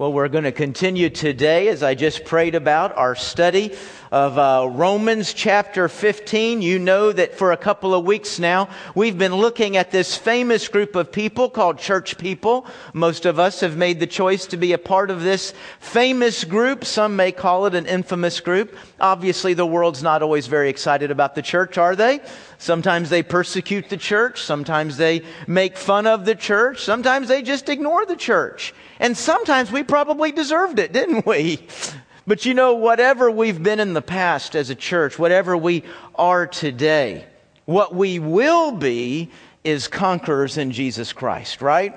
Well, we're going to continue today, as I just prayed about, our study of uh, Romans chapter 15. You know that for a couple of weeks now, we've been looking at this famous group of people called church people. Most of us have made the choice to be a part of this famous group. Some may call it an infamous group. Obviously, the world's not always very excited about the church, are they? Sometimes they persecute the church. Sometimes they make fun of the church. Sometimes they just ignore the church. And sometimes we probably deserved it, didn't we? But you know, whatever we've been in the past as a church, whatever we are today, what we will be is conquerors in Jesus Christ, right?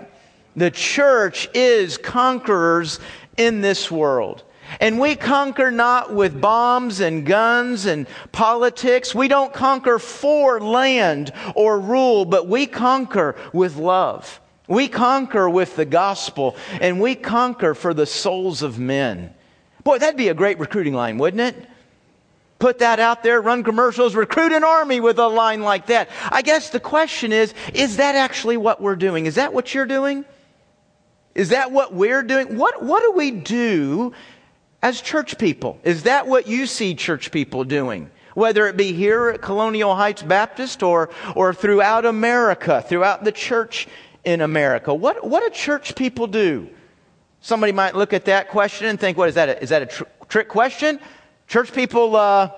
The church is conquerors in this world. And we conquer not with bombs and guns and politics. We don't conquer for land or rule, but we conquer with love. We conquer with the gospel and we conquer for the souls of men. Boy, that'd be a great recruiting line, wouldn't it? Put that out there, run commercials, recruit an army with a line like that. I guess the question is, is that actually what we're doing? Is that what you're doing? Is that what we're doing? What, what do we do as church people? Is that what you see church people doing? Whether it be here at Colonial Heights Baptist or, or throughout America, throughout the church in America. What, what do church people do? Somebody might look at that question and think, what is that? A, is that a tr- trick question? Church people, uh,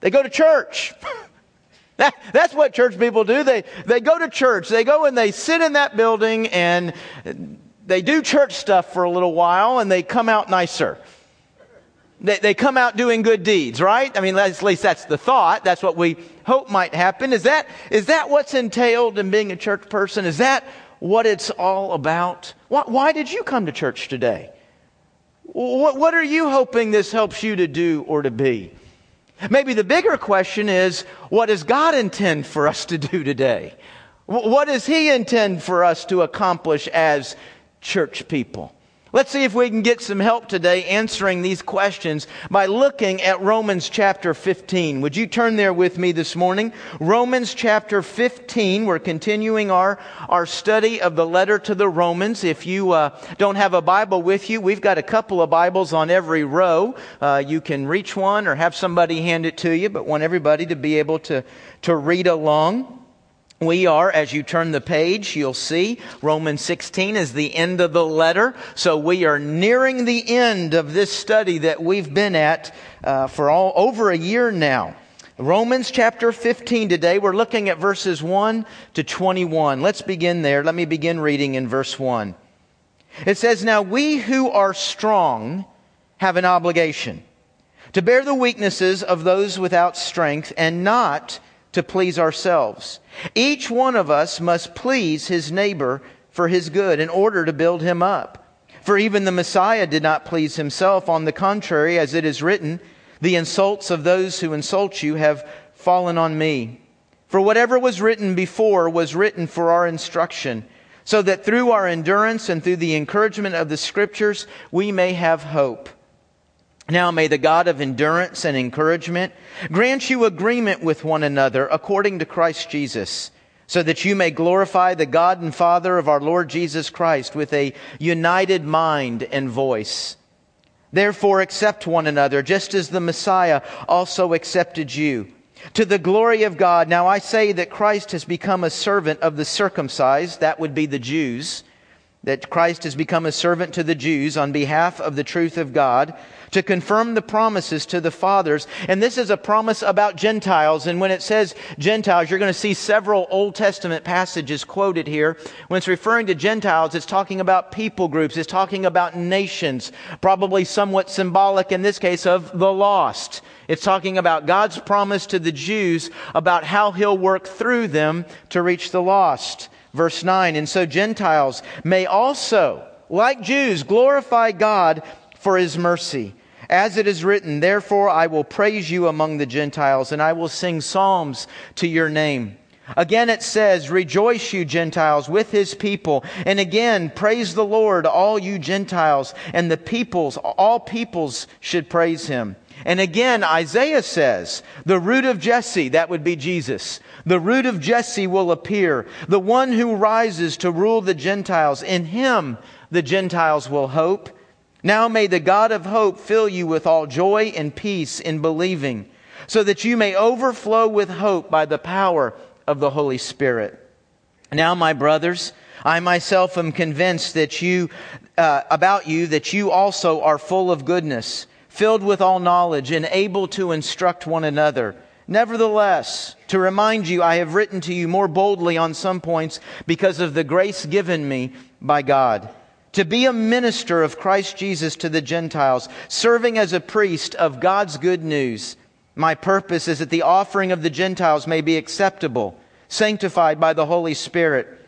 they go to church. that, that's what church people do. They, they go to church. They go and they sit in that building and they do church stuff for a little while and they come out nicer. They, they come out doing good deeds, right? I mean, at least that's the thought. That's what we hope might happen. Is that, is that what's entailed in being a church person? Is that what it's all about? Why, why did you come to church today? What, what are you hoping this helps you to do or to be? Maybe the bigger question is, what does God intend for us to do today? What does He intend for us to accomplish as church people? Let's see if we can get some help today answering these questions by looking at Romans chapter 15. Would you turn there with me this morning? Romans chapter 15. We're continuing our, our study of the letter to the Romans. If you uh, don't have a Bible with you, we've got a couple of Bibles on every row. Uh, you can reach one or have somebody hand it to you, but want everybody to be able to, to read along. We are, as you turn the page, you'll see Romans 16 is the end of the letter. So we are nearing the end of this study that we've been at uh, for all over a year now. Romans chapter 15 today. We're looking at verses 1 to 21. Let's begin there. Let me begin reading in verse 1. It says, Now we who are strong have an obligation to bear the weaknesses of those without strength and not to please ourselves. Each one of us must please his neighbor for his good in order to build him up. For even the Messiah did not please himself. On the contrary, as it is written, the insults of those who insult you have fallen on me. For whatever was written before was written for our instruction, so that through our endurance and through the encouragement of the scriptures we may have hope. Now may the God of endurance and encouragement grant you agreement with one another according to Christ Jesus, so that you may glorify the God and Father of our Lord Jesus Christ with a united mind and voice. Therefore accept one another, just as the Messiah also accepted you. To the glory of God. Now I say that Christ has become a servant of the circumcised, that would be the Jews, that Christ has become a servant to the Jews on behalf of the truth of God to confirm the promises to the fathers. And this is a promise about Gentiles. And when it says Gentiles, you're going to see several Old Testament passages quoted here. When it's referring to Gentiles, it's talking about people groups. It's talking about nations, probably somewhat symbolic in this case of the lost. It's talking about God's promise to the Jews about how he'll work through them to reach the lost. Verse 9, and so Gentiles may also, like Jews, glorify God for his mercy. As it is written, Therefore I will praise you among the Gentiles, and I will sing psalms to your name. Again it says, Rejoice, you Gentiles, with his people. And again, praise the Lord, all you Gentiles, and the peoples, all peoples should praise him. And again, Isaiah says, The root of Jesse, that would be Jesus, the root of Jesse will appear, the one who rises to rule the Gentiles. In him the Gentiles will hope. Now may the God of hope fill you with all joy and peace in believing, so that you may overflow with hope by the power of the Holy Spirit. Now, my brothers, I myself am convinced that you, uh, about you, that you also are full of goodness, filled with all knowledge, and able to instruct one another. Nevertheless, to remind you, I have written to you more boldly on some points because of the grace given me by God to be a minister of Christ Jesus to the Gentiles, serving as a priest of God's good news. My purpose is that the offering of the Gentiles may be acceptable, sanctified by the Holy Spirit.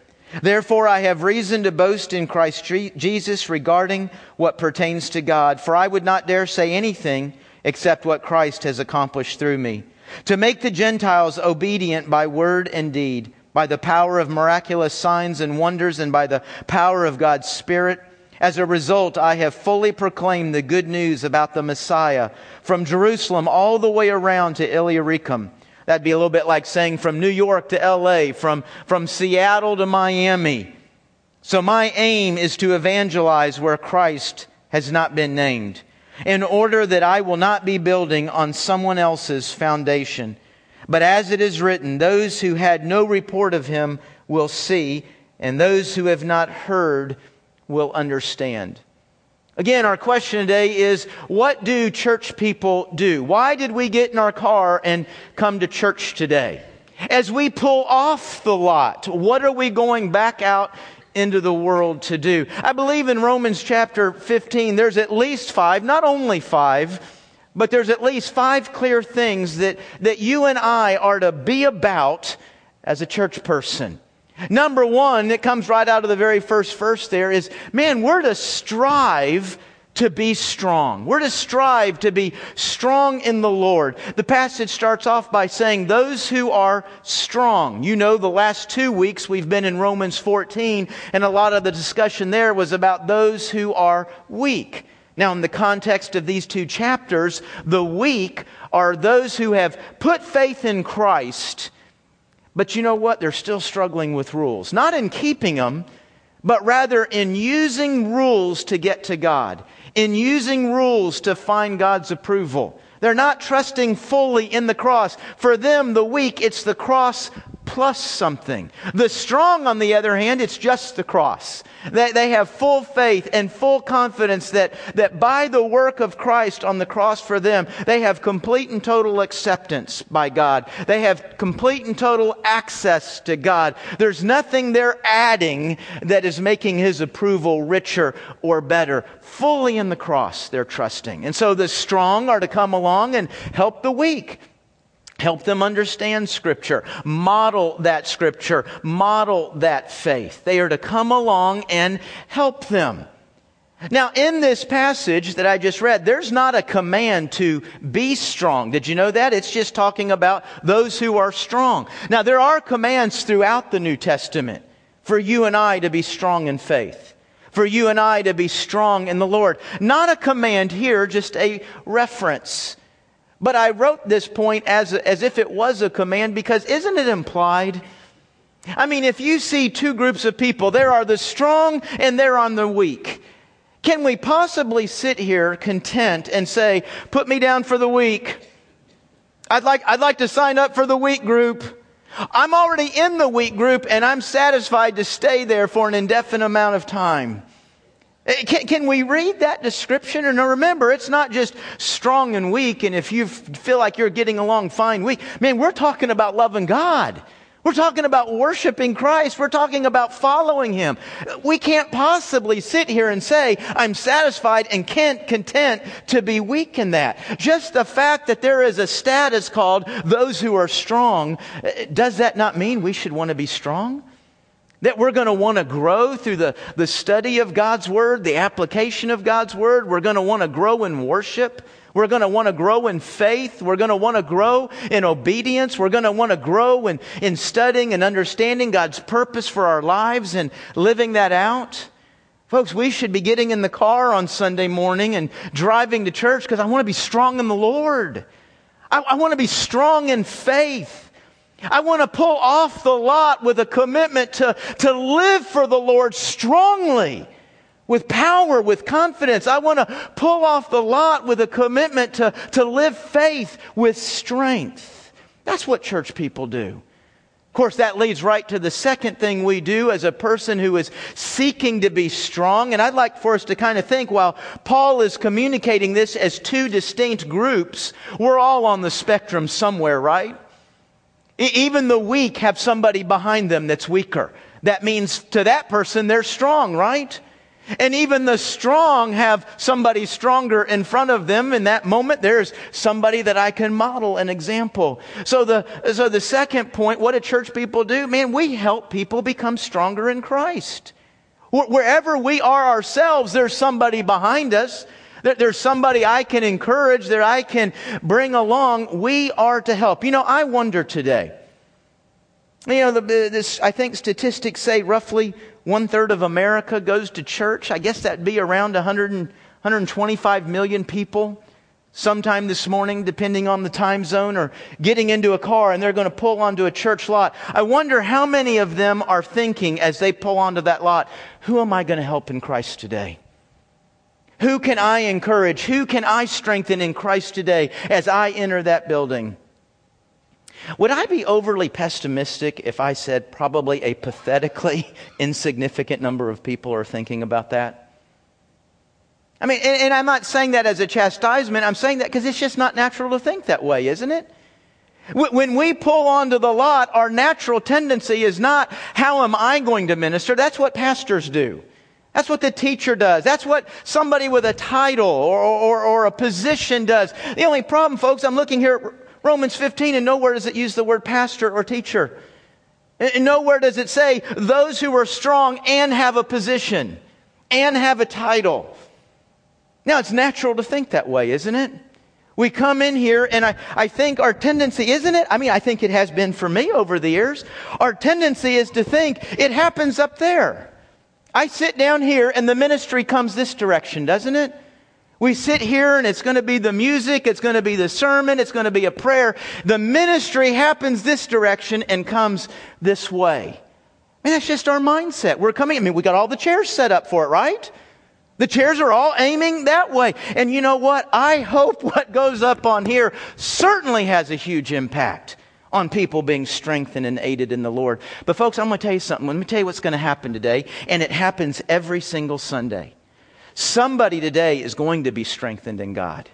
Therefore, I have reason to boast in Christ Jesus regarding what pertains to God, for I would not dare say anything except what Christ has accomplished through me, to make the Gentiles obedient by word and deed by the power of miraculous signs and wonders and by the power of God's Spirit. As a result, I have fully proclaimed the good news about the Messiah from Jerusalem all the way around to Illyricum. That'd be a little bit like saying from New York to LA, from, from Seattle to Miami. So my aim is to evangelize where Christ has not been named, in order that I will not be building on someone else's foundation. But as it is written, those who had no report of him will see, and those who have not heard will understand. Again, our question today is what do church people do? Why did we get in our car and come to church today? As we pull off the lot, what are we going back out into the world to do? I believe in Romans chapter 15, there's at least five, not only five, but there's at least five clear things that, that you and I are to be about as a church person. Number one, it comes right out of the very first verse there is, man, we're to strive to be strong. We're to strive to be strong in the Lord. The passage starts off by saying, those who are strong. You know, the last two weeks we've been in Romans 14, and a lot of the discussion there was about those who are weak. Now, in the context of these two chapters, the weak are those who have put faith in Christ, but you know what? They're still struggling with rules. Not in keeping them, but rather in using rules to get to God, in using rules to find God's approval. They're not trusting fully in the cross. For them, the weak, it's the cross plus something. The strong, on the other hand, it's just the cross. They, they have full faith and full confidence that, that by the work of Christ on the cross for them, they have complete and total acceptance by God. They have complete and total access to God. There's nothing they're adding that is making His approval richer or better. Fully in the cross, they're trusting. And so the strong are to come along and help the weak. Help them understand Scripture. Model that Scripture. Model that faith. They are to come along and help them. Now, in this passage that I just read, there's not a command to be strong. Did you know that? It's just talking about those who are strong. Now, there are commands throughout the New Testament for you and I to be strong in faith. For you and I to be strong in the Lord. Not a command here, just a reference. But I wrote this point as, as if it was a command because isn't it implied? I mean, if you see two groups of people, there are the strong and there are the weak. Can we possibly sit here content and say, put me down for the weak? I'd like, I'd like to sign up for the weak group. I'm already in the weak group and I'm satisfied to stay there for an indefinite amount of time. Eh, can, can, we read that description? And remember, it's not just strong and weak, and if you feel like you're getting along fine, weak. Man, we're talking about loving God. We're talking about worshiping Christ. We're talking about following Him. We can't possibly sit here and say, I'm satisfied and can't content to be weak in that. Just the fact that there is a status called those who are strong, eh, does that not mean we should want to be strong? That we're going to want to grow through the, the study of God's Word, the application of God's Word. We're going to want to grow in worship. We're going to want to grow in faith. We're going to want to grow in obedience. We're going to want to grow in, in studying and understanding God's purpose for our lives and living that out. Folks, we should be getting in the car on Sunday morning and driving to church because I want to be strong in the Lord. I, I want to be strong in faith. I want to pull off the lot with a commitment to, to live for the Lord strongly. with power, with confidence. I want to pull off the lot with a commitment to, to live faith with strength. That's what church people do. Of course, that leads right to the second thing we do as a person who is seeking to be strong. And I'd like for us to kind of think while Paul is communicating this as two distinct groups, we're all on the spectrum somewhere, right? Even the weak have somebody behind them that's weaker. That means to that person, they're strong, right? And even the strong have somebody stronger in front of them. In that moment, there's somebody that I can model an example. So the, so the second point, what do church people do? Man, we help people become stronger in Christ. Wherever we are ourselves, there's somebody behind us. There's somebody I can encourage, that I can bring along. We are to help. You know, I wonder today. You know, the, this, I think statistics say roughly one third of America goes to church. I guess that'd be around 100 and, 125 million people sometime this morning, depending on the time zone, or getting into a car and they're going to pull onto a church lot. I wonder how many of them are thinking as they pull onto that lot, who am I going to help in Christ today? Who can I encourage? Who can I strengthen in Christ today as I enter that building? Would I be overly pessimistic if I said probably a pathetically insignificant number of people are thinking about that? I mean, and, and I'm not saying that as a chastisement. I'm saying that because it's just not natural to think that way, isn't it? When we pull onto the lot, our natural tendency is not, how am I going to minister? That's what pastors do. That's what the teacher does. That's what somebody with a title or, or, or, a position does. The only problem, folks, I'm looking here at Romans 15, and nowhere does it use the word pastor or teacher. And nowhere does it say those who are strong and have a position and have a title. Now, it's natural to think that way, isn't it? We come in here, and I, I think our tendency, isn't it? I mean, I think it has been for me over the years. Our tendency is to think it happens up there. I sit down here, and the ministry comes this direction, doesn't it? We sit here and it's going to be the music, it's going to be the sermon, it's going to be a prayer. The ministry happens this direction and comes this way. I mean, that's just our mindset. We're coming, I mean, we got all the chairs set up for it, right? The chairs are all aiming that way. And you know what? I hope what goes up on here certainly has a huge impact on people being strengthened and aided in the Lord. But folks, I'm going to tell you something. Let me tell you what's going to happen today. And it happens every single Sunday. Somebody today is going to be strengthened in God.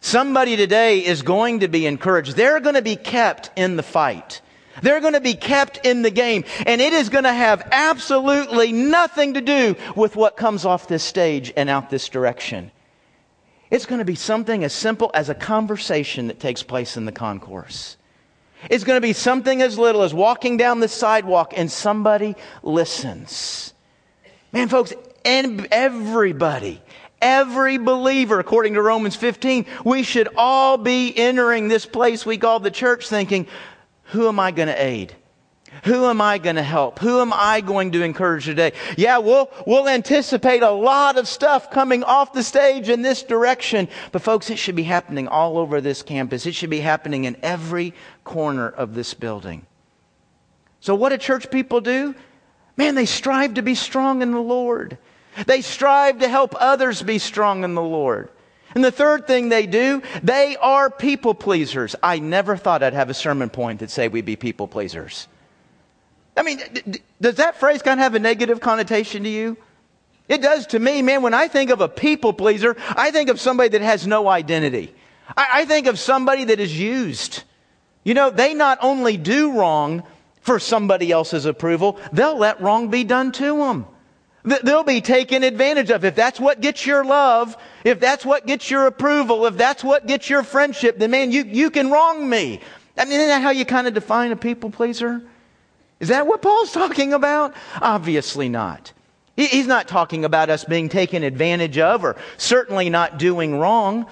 Somebody today is going to be encouraged. They're going to be kept in the fight. They're going to be kept in the game. And it is going to have absolutely nothing to do with what comes off this stage and out this direction. It's going to be something as simple as a conversation that takes place in the concourse. It's going to be something as little as walking down the sidewalk and somebody listens. Man, folks, and everybody, every believer, according to Romans 15, we should all be entering this place we call the church thinking, who am I going to aid? Who am I going to help? Who am I going to encourage today? Yeah, we'll, we'll anticipate a lot of stuff coming off the stage in this direction. But folks, it should be happening all over this campus. It should be happening in every corner of this building. So what do church people do? Man, they strive to be strong in the Lord. They strive to help others be strong in the Lord. And the third thing they do, they are people pleasers. I never thought I'd have a sermon point that say we be people pleasers. I mean, d- does that phrase kind of have a negative connotation to you? It does to me, man. When I think of a people pleaser, I think of somebody that has no identity. I, I think of somebody that is used. You know, they not only do wrong for somebody else's approval, they'll let wrong be done to them. They'll be taken advantage of. If that's what gets your love, if that's what gets your approval, if that's what gets your friendship, then man, you, you can wrong me. I mean, isn't that how you kind of define a people pleaser? Is that what Paul's talking about? Obviously not. He's not talking about us being taken advantage of or certainly not doing wrong.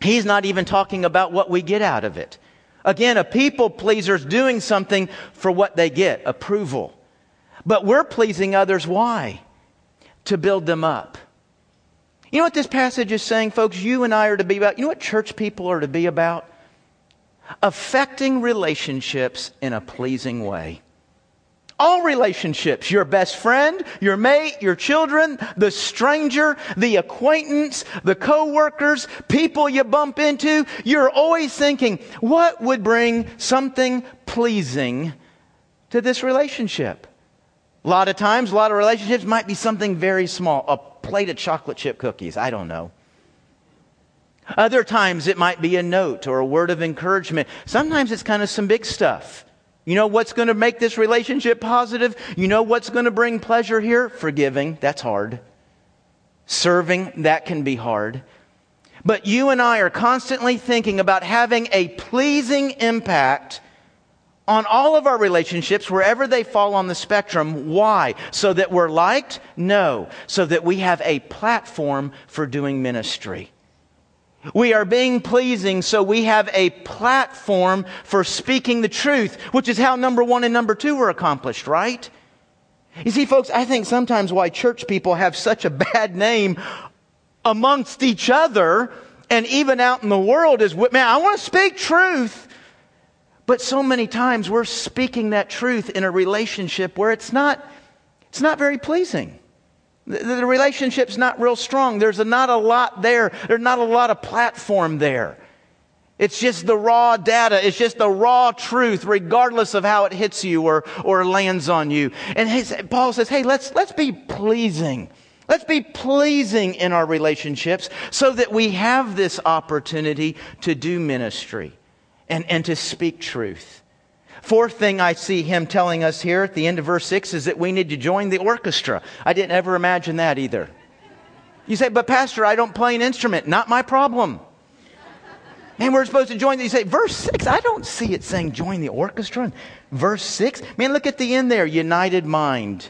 He's not even talking about what we get out of it. Again, a people pleaser is doing something for what they get approval. But we're pleasing others. Why? to build them up. You know what this passage is saying, folks? You and I are to be about, you know what church people are to be about? Affecting relationships in a pleasing way. All relationships, your best friend, your mate, your children, the stranger, the acquaintance, the coworkers, people you bump into, you're always thinking, what would bring something pleasing to this relationship? A lot of times, a lot of relationships might be something very small, a plate of chocolate chip cookies, I don't know. Other times it might be a note or a word of encouragement. Sometimes it's kind of some big stuff. You know what's going to make this relationship positive? You know what's going to bring pleasure here? Forgiving, that's hard. Serving, that can be hard. But you and I are constantly thinking about having a pleasing impact on all of our relationships, wherever they fall on the spectrum. Why? So that we're liked? No. So that we have a platform for doing ministry. We are being pleasing, so we have a platform for speaking the truth, which is how number one and number two were accomplished, right? You see, folks, I think sometimes why church people have such a bad name amongst each other and even out in the world is, man, I want to speak truth. But so many times we're speaking that truth in a relationship where it's not, it's not very pleasing. The, the relationship's not real strong. There's a, not a lot there. There's not a lot of platform there. It's just the raw data. It's just the raw truth, regardless of how it hits you or, or lands on you. And his, Paul says, hey, let's, let's be pleasing. Let's be pleasing in our relationships so that we have this opportunity to do ministry and, and to speak truth. Fourth thing I see him telling us here at the end of verse 6 is that we need to join the orchestra. I didn't ever imagine that either. You say, but Pastor, I don't play an instrument. Not my problem. Man, we're supposed to join. You say, verse 6, I don't see it saying join the orchestra. verse 6, man, look at the end there united mind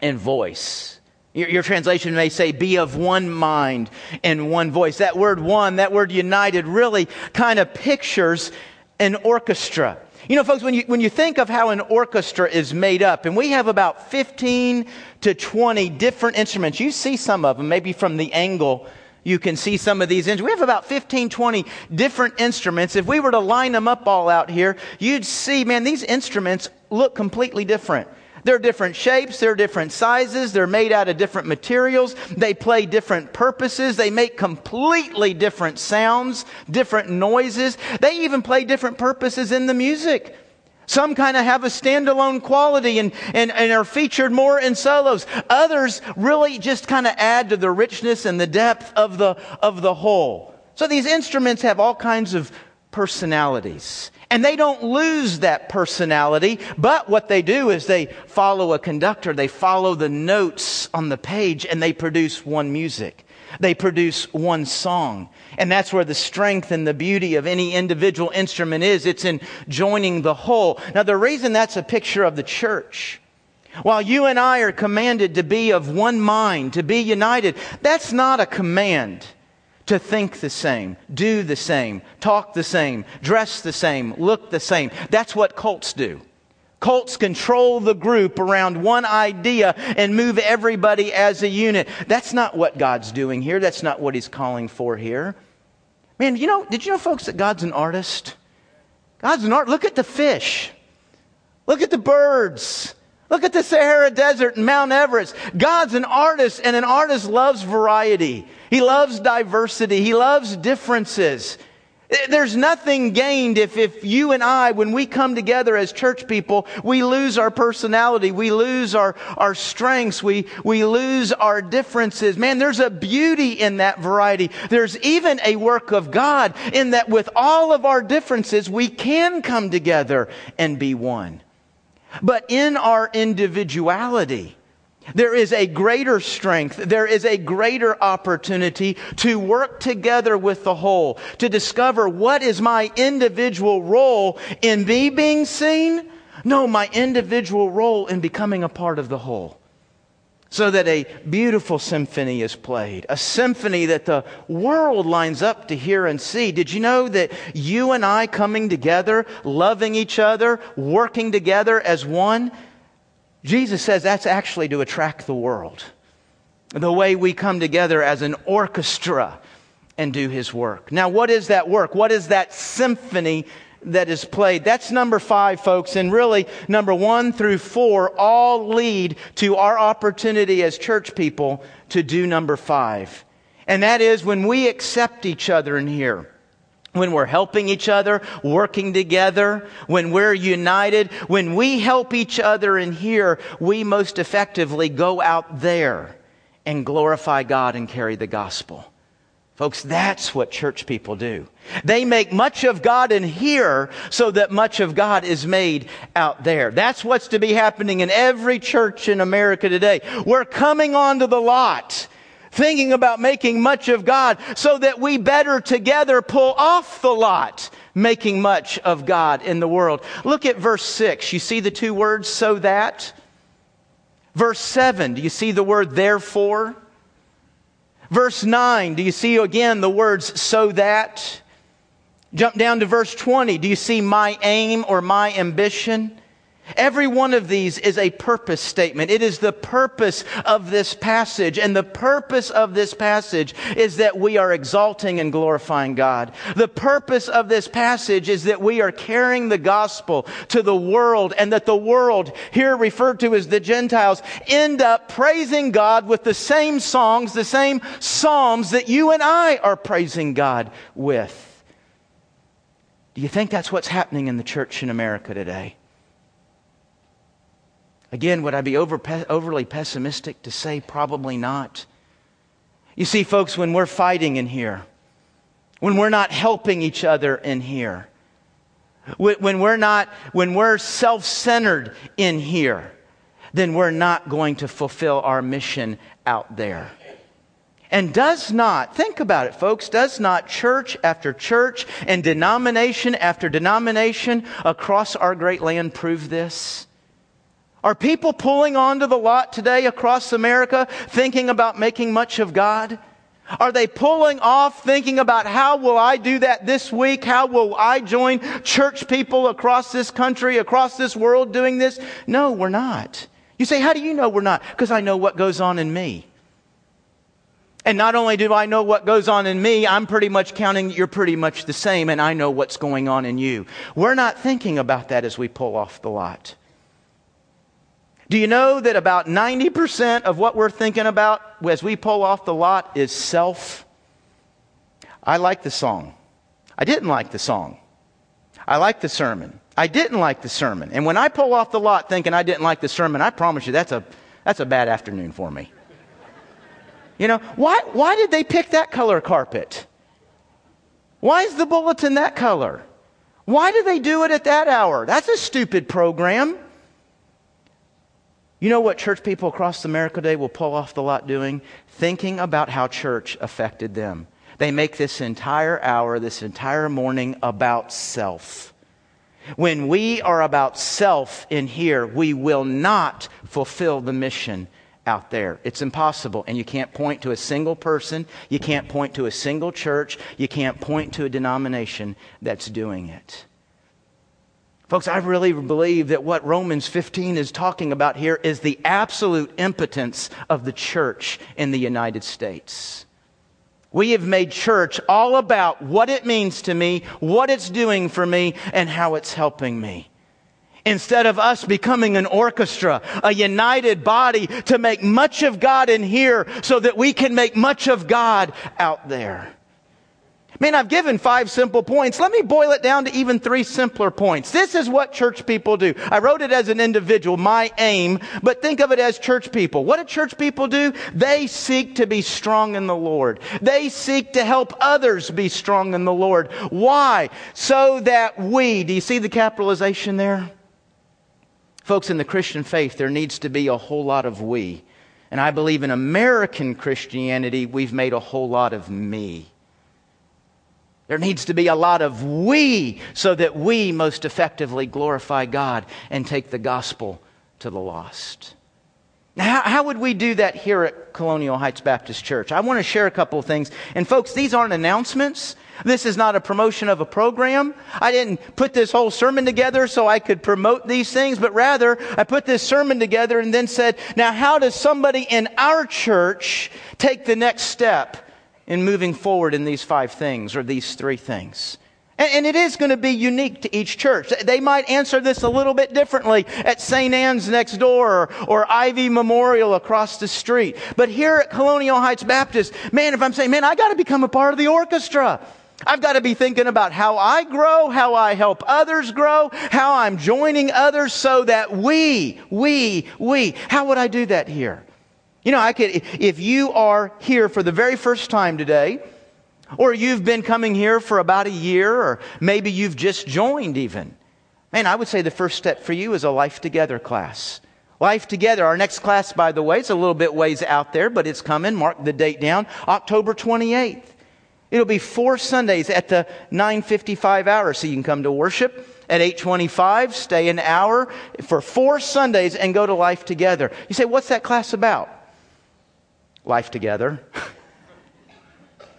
and voice. Your, your, translation may say, be of one mind and one voice. That word one, that word united, really kind of pictures an orchestra. You know, folks, when you, when you think of how an orchestra is made up, and we have about 15 to 20 different instruments, you see some of them, maybe from the angle you can see some of these instruments. We have about 15, 20 different instruments. If we were to line them up all out here, you'd see, man, these instruments look completely different. They're different shapes, they're different sizes, they're made out of different materials, they play different purposes, they make completely different sounds, different noises. They even play different purposes in the music. Some kind of have a standalone quality and, and, and are featured more in solos. Others really just kind of add to the richness and the depth of the, of the whole. So these instruments have all kinds of personalities. And they don't lose that personality, but what they do is they follow a conductor, they follow the notes on the page, and they produce one music. They produce one song. And that's where the strength and the beauty of any individual instrument is. It's in joining the whole. Now, the reason that's a picture of the church, while you and I are commanded to be of one mind, to be united, that's not a command to think the same, do the same, talk the same, dress the same, look the same. That's what cults do. Cults control the group around one idea and move everybody as a unit. That's not what God's doing here. That's not what He's calling for here. Man, you know, did you know, folks, that God's an artist? God's an art. Look at the fish. Look at the birds. Look at the Sahara Desert and Mount Everest. God's an artist, and an artist loves variety. He loves diversity. He loves differences. There's nothing gained if, if you and I, when we come together as church people, we lose our personality, we lose our, our strengths, we, we lose our differences. Man, there's a beauty in that variety. There's even a work of God in that with all of our differences, we can come together and be one. But in our individuality, there is a greater strength. There is a greater opportunity to work together with the whole, to discover what is my individual role in me being seen? No, my individual role in becoming a part of the whole so that a beautiful symphony is played, a symphony that the world lines up to hear and see. Did you know that you and I coming together, loving each other, working together as one, Jesus says that's actually to attract the world. The way we come together as an orchestra and do his work. Now, what is that work? What is that symphony that is played. That's number five, folks. And really, number one through four all lead to our opportunity as church people to do number five. And that is when we accept each other in here. When we're helping each other, working together, when we're united, when we help each other in here, we most effectively go out there and glorify God and carry the gospel. Folks, that's what church people do. They make much of God in here so that much of God is made out there. That's what's to be happening in every church in America today. We're coming onto the lot thinking about making much of God so that we better together pull off the lot making much of God in the world. Look at verse 6. You see the two words, so that? Verse 7, do you see the word therefore? Verse 9, do you see again the words so that? Jump down to verse 20. Do you see my aim or my ambition? Every one of these is a purpose statement. It is the purpose of this passage. And the purpose of this passage is that we are exalting and glorifying God. The purpose of this passage is that we are carrying the gospel to the world and that the world, here referred to as the Gentiles, end up praising God with the same songs, the same psalms that you and I are praising God with. Do you think that's what's happening in the church in America today? Again, would I be over, overly pessimistic to say probably not? You see, folks, when we're fighting in here, when we're not helping each other in here, when we're not, when we're self-centered in here, then we're not going to fulfill our mission out there. And does not, think about it, folks, does not church after church and denomination after denomination across our great land prove this? Are people pulling onto the lot today across America thinking about making much of God? Are they pulling off thinking about how will I do that this week? How will I join church people across this country, across this world doing this? No, we're not. You say, how do you know we're not? Because I know what goes on in me. And not only do I know what goes on in me, I'm pretty much counting you're pretty much the same and I know what's going on in you. We're not thinking about that as we pull off the lot. Do you know that about 90% of what we're thinking about as we pull off the lot is self? I like the song. I didn't like the song. I like the sermon. I didn't like the sermon. And when I pull off the lot thinking I didn't like the sermon, I promise you that's a, that's a bad afternoon for me. You know, why, why did they pick that color carpet? Why is the bulletin that color? Why do they do it at that hour? That's a stupid program. You know what church people across America today will pull off the lot doing? Thinking about how church affected them. They make this entire hour, this entire morning about self. When we are about self in here, we will not fulfill the mission out there. It's impossible. And you can't point to a single person, you can't point to a single church, you can't point to a denomination that's doing it. Folks, I really believe that what Romans 15 is talking about here is the absolute impotence of the church in the United States. We have made church all about what it means to me, what it's doing for me, and how it's helping me. Instead of us becoming an orchestra, a united body to make much of God in here so that we can make much of God out there. Man, I've given five simple points. Let me boil it down to even three simpler points. This is what church people do. I wrote it as an individual, my aim, but think of it as church people. What do church people do? They seek to be strong in the Lord. They seek to help others be strong in the Lord. Why? So that we, do you see the capitalization there? Folks, in the Christian faith, there needs to be a whole lot of we. And I believe in American Christianity, we've made a whole lot of me. There needs to be a lot of we so that we most effectively glorify God and take the gospel to the lost. Now, how, would we do that here at Colonial Heights Baptist Church? I want to share a couple of things. And folks, these aren't announcements. This is not a promotion of a program. I didn't put this whole sermon together so I could promote these things, but rather I put this sermon together and then said, now how does somebody in our church take the next step in moving forward in these five things or these three things. And, it is going to be unique to each church. They might answer this a little bit differently at St. Anne's next door or, Ivy Memorial across the street. But here at Colonial Heights Baptist, man, if I'm saying, man, I got to become a part of the orchestra. I've got to be thinking about how I grow, how I help others grow, how I'm joining others so that we, we, we, how would I do that here? You know, I could, if you are here for the very first time today, or you've been coming here for about a year, or maybe you've just joined even. Man, I would say the first step for you is a Life Together class. Life Together, our next class, by the way, it's a little bit ways out there, but it's coming. Mark the date down, October 28th. It'll be four Sundays at the 9:55 hour, so you can come to worship at 8:25, stay an hour for four Sundays, and go to Life Together. You say, what's that class about? Life Together.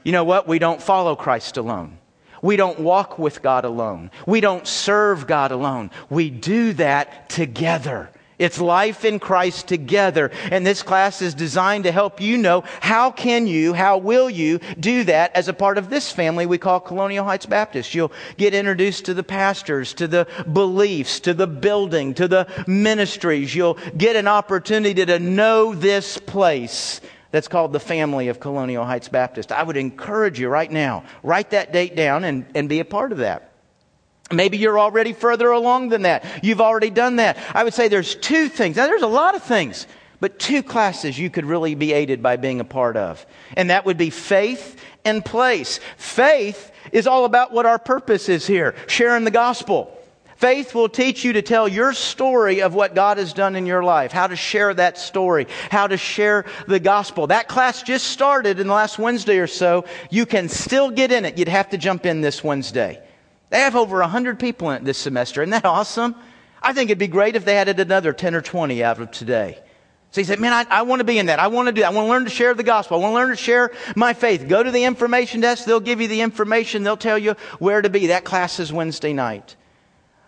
You know what? We don't follow Christ alone. We don't walk with God alone. We don't serve God alone. We do that together. It's life in Christ together. And this class is designed to help you know how can you, how will you do that as a part of this family we call Colonial Heights Baptist. You'll get introduced to the pastors, to the beliefs, to the building, to the ministries. You'll get an opportunity to know this place that's called the family of Colonial Heights Baptist. I would encourage you right now, write that date down and, and be a part of that. Maybe you're already further along than that. You've already done that. I would say there's two things. Now, there's a lot of things, but two classes you could really be aided by being a part of. And that would be faith and place. Faith is all about what our purpose is here sharing the gospel. Faith will teach you to tell your story of what God has done in your life, how to share that story, how to share the gospel. That class just started in the last Wednesday or so. You can still get in it. You'd have to jump in this Wednesday. They have over 100 people in it this semester. Isn't that awesome? I think it'd be great if they added another 10 or 20 out of today. So he said, Man, I, I want to be in that. I want to do that. I want to learn to share the gospel. I want to learn to share my faith. Go to the information desk. They'll give you the information. They'll tell you where to be. That class is Wednesday night.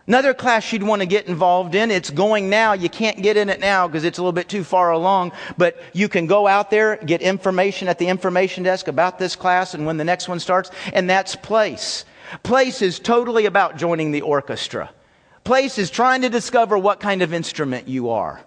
Another class you'd want to get involved in, it's going now. You can't get in it now because it's a little bit too far along, but you can go out there, get information at the information desk about this class and when the next one starts, and that's place. Place is totally about joining the orchestra. Place is trying to discover what kind of instrument you are.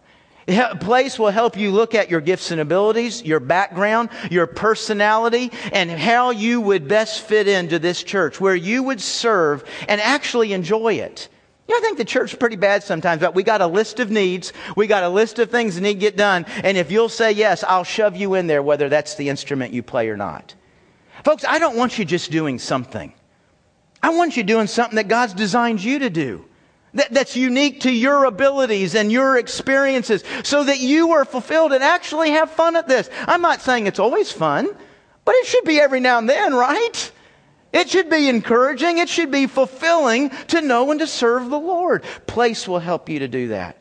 Place will help you look at your gifts and abilities, your background, your personality, and how you would best fit into this church, where you would serve and actually enjoy it. You know, I think the church is pretty bad sometimes, but we got a list of needs. We got a list of things that need to get done. And if you'll say yes, I'll shove you in there, whether that's the instrument you play or not. Folks, I don't want you just doing something. I want you doing something that God's designed you to do. That, that's unique to your abilities and your experiences so that you are fulfilled and actually have fun at this. I'm not saying it's always fun, but it should be every now and then, right? It should be encouraging. It should be fulfilling to know and to serve the Lord. Place will help you to do that.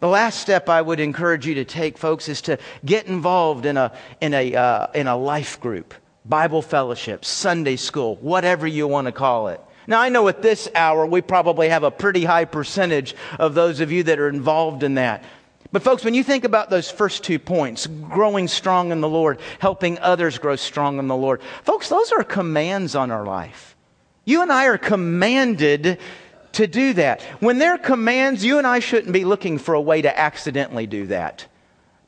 The last step I would encourage you to take, folks, is to get involved in a, in a, uh, in a life group, Bible fellowship, Sunday school, whatever you want to call it. Now, I know at this hour we probably have a pretty high percentage of those of you that are involved in that. But, folks, when you think about those first two points, growing strong in the Lord, helping others grow strong in the Lord, folks, those are commands on our life. You and I are commanded to do that. When they're commands, you and I shouldn't be looking for a way to accidentally do that.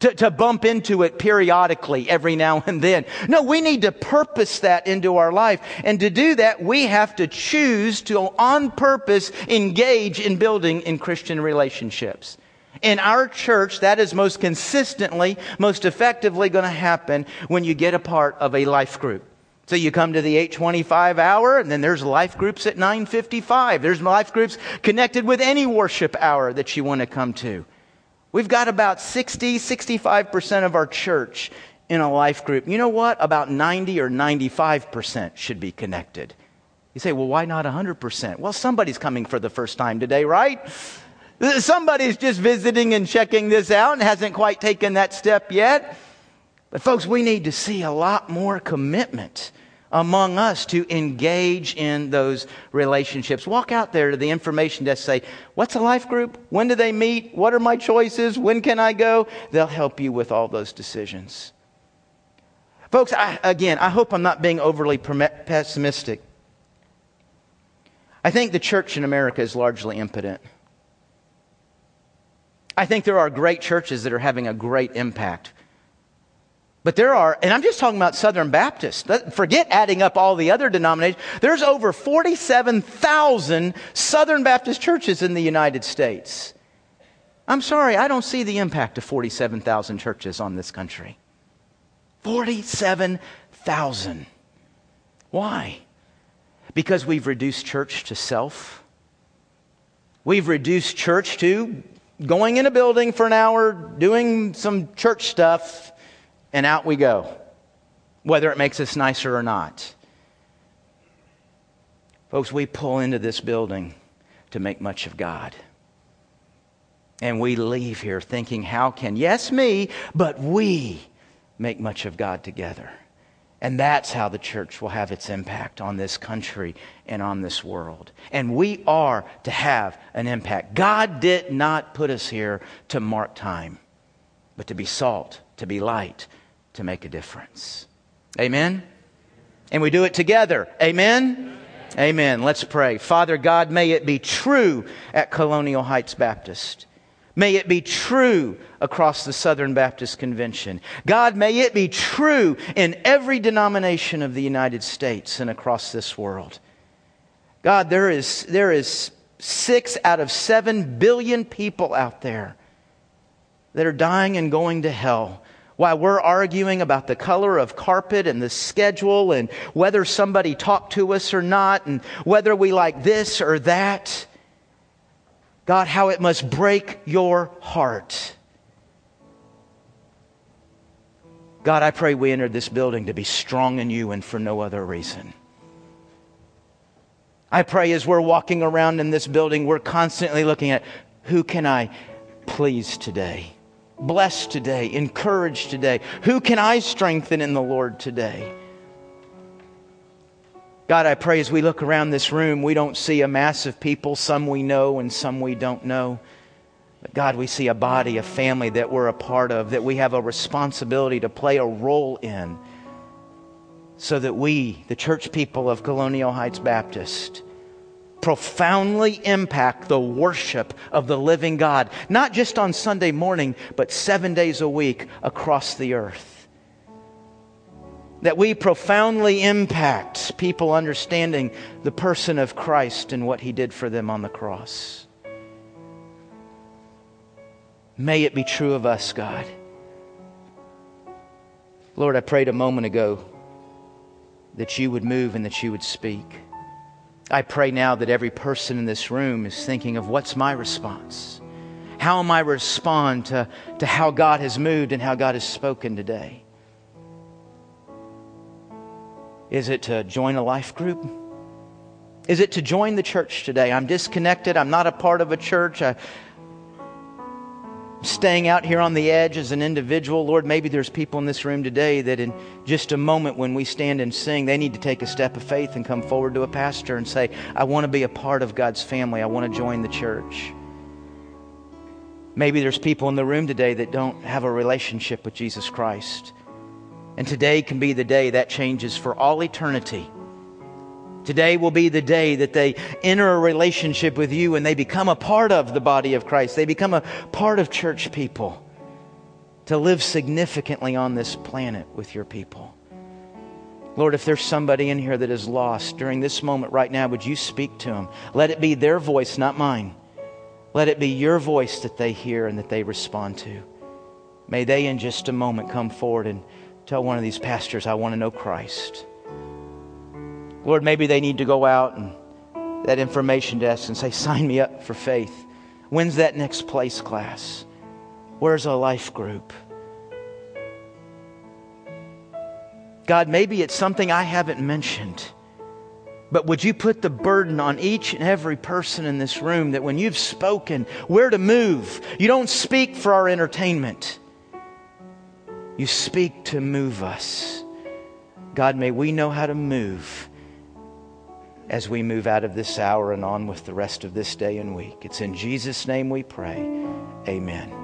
To, to, bump into it periodically every now and then. No, we need to purpose that into our life. And to do that, we have to choose to, on purpose, engage in building in Christian relationships. In our church, that is most consistently, most effectively going to happen when you get a part of a life group. So you come to the 825 hour, and then there's life groups at 955. There's life groups connected with any worship hour that you want to come to. We've got about 60, 65% of our church in a life group. You know what? About 90 or 95% should be connected. You say, well, why not 100%? Well, somebody's coming for the first time today, right? Somebody's just visiting and checking this out and hasn't quite taken that step yet. But, folks, we need to see a lot more commitment among us to engage in those relationships. Walk out there to the information desk, say, What's a life group? When do they meet? What are my choices? When can I go? They'll help you with all those decisions. Folks, I, again, I hope I'm not being overly pessimistic. I think the church in America is largely impotent. I think there are great churches that are having a great impact. But there are, and I'm just talking about Southern Baptists. Forget adding up all the other denominations. There's over 47,000 Southern Baptist churches in the United States. I'm sorry, I don't see the impact of 47,000 churches on this country. 47,000. Why? Because we've reduced church to self. We've reduced church to going in a building for an hour, doing some church stuff, and out we go, whether it makes us nicer or not. Folks, we pull into this building to make much of God. And we leave here thinking, how can, yes, me, but we make much of God together. And that's how the church will have its impact on this country and on this world. And we are to have an impact. God did not put us here to mark time, but to be salt, to be light, to make a difference. Amen? And we do it together. Amen? Amen. Amen. Let's pray. Father God, may it be true at Colonial Heights Baptist. May it be true across the Southern Baptist Convention. God, may it be true in every denomination of the United States and across this world. God, there is, there is six out of seven billion people out there that are dying and going to hell while we're arguing about the color of carpet and the schedule and whether somebody talked to us or not and whether we like this or that. God, how it must break your heart. God, I pray we entered this building to be strong in you and for no other reason. I pray as we're walking around in this building, we're constantly looking at who can I please today, bless today, encourage today? Who can I strengthen in the Lord today? God, I pray as we look around this room, we don't see a mass of people, some we know and some we don't know. But God, we see a body, a family that we're a part of, that we have a responsibility to play a role in, so that we, the church people of Colonial Heights Baptist, profoundly impact the worship of the living God, not just on Sunday morning, but seven days a week across the earth that we profoundly impact people understanding the person of Christ and what he did for them on the cross. May it be true of us, God. Lord, I prayed a moment ago that you would move and that you would speak. I pray now that every person in this room is thinking of what's my response? How am I respond to, to how God has moved and how God has spoken today? Is it to join a life group? Is it to join the church today? I'm disconnected. I'm not a part of a church. I'm staying out here on the edge as an individual. Lord, maybe there's people in this room today that in just a moment when we stand and sing, they need to take a step of faith and come forward to a pastor and say, I want to be a part of God's family. I want to join the church. Maybe there's people in the room today that don't have a relationship with Jesus Christ. And today can be the day that changes for all eternity. Today will be the day that they enter a relationship with you and they become a part of the body of Christ. They become a part of church people to live significantly on this planet with your people. Lord, if there's somebody in here that is lost during this moment right now, would you speak to them? Let it be their voice, not mine. Let it be your voice that they hear and that they respond to. May they, in just a moment, come forward and Tell one of these pastors, I want to know Christ. Lord, maybe they need to go out and that information desk and say, sign me up for faith. When's that next place class? Where's a life group? God, maybe it's something I haven't mentioned. But would you put the burden on each and every person in this room that when you've spoken, where to move? You don't speak for our entertainment. You speak to move us. God, may we know how to move as we move out of this hour and on with the rest of this day and week. It's in Jesus' name we pray. Amen.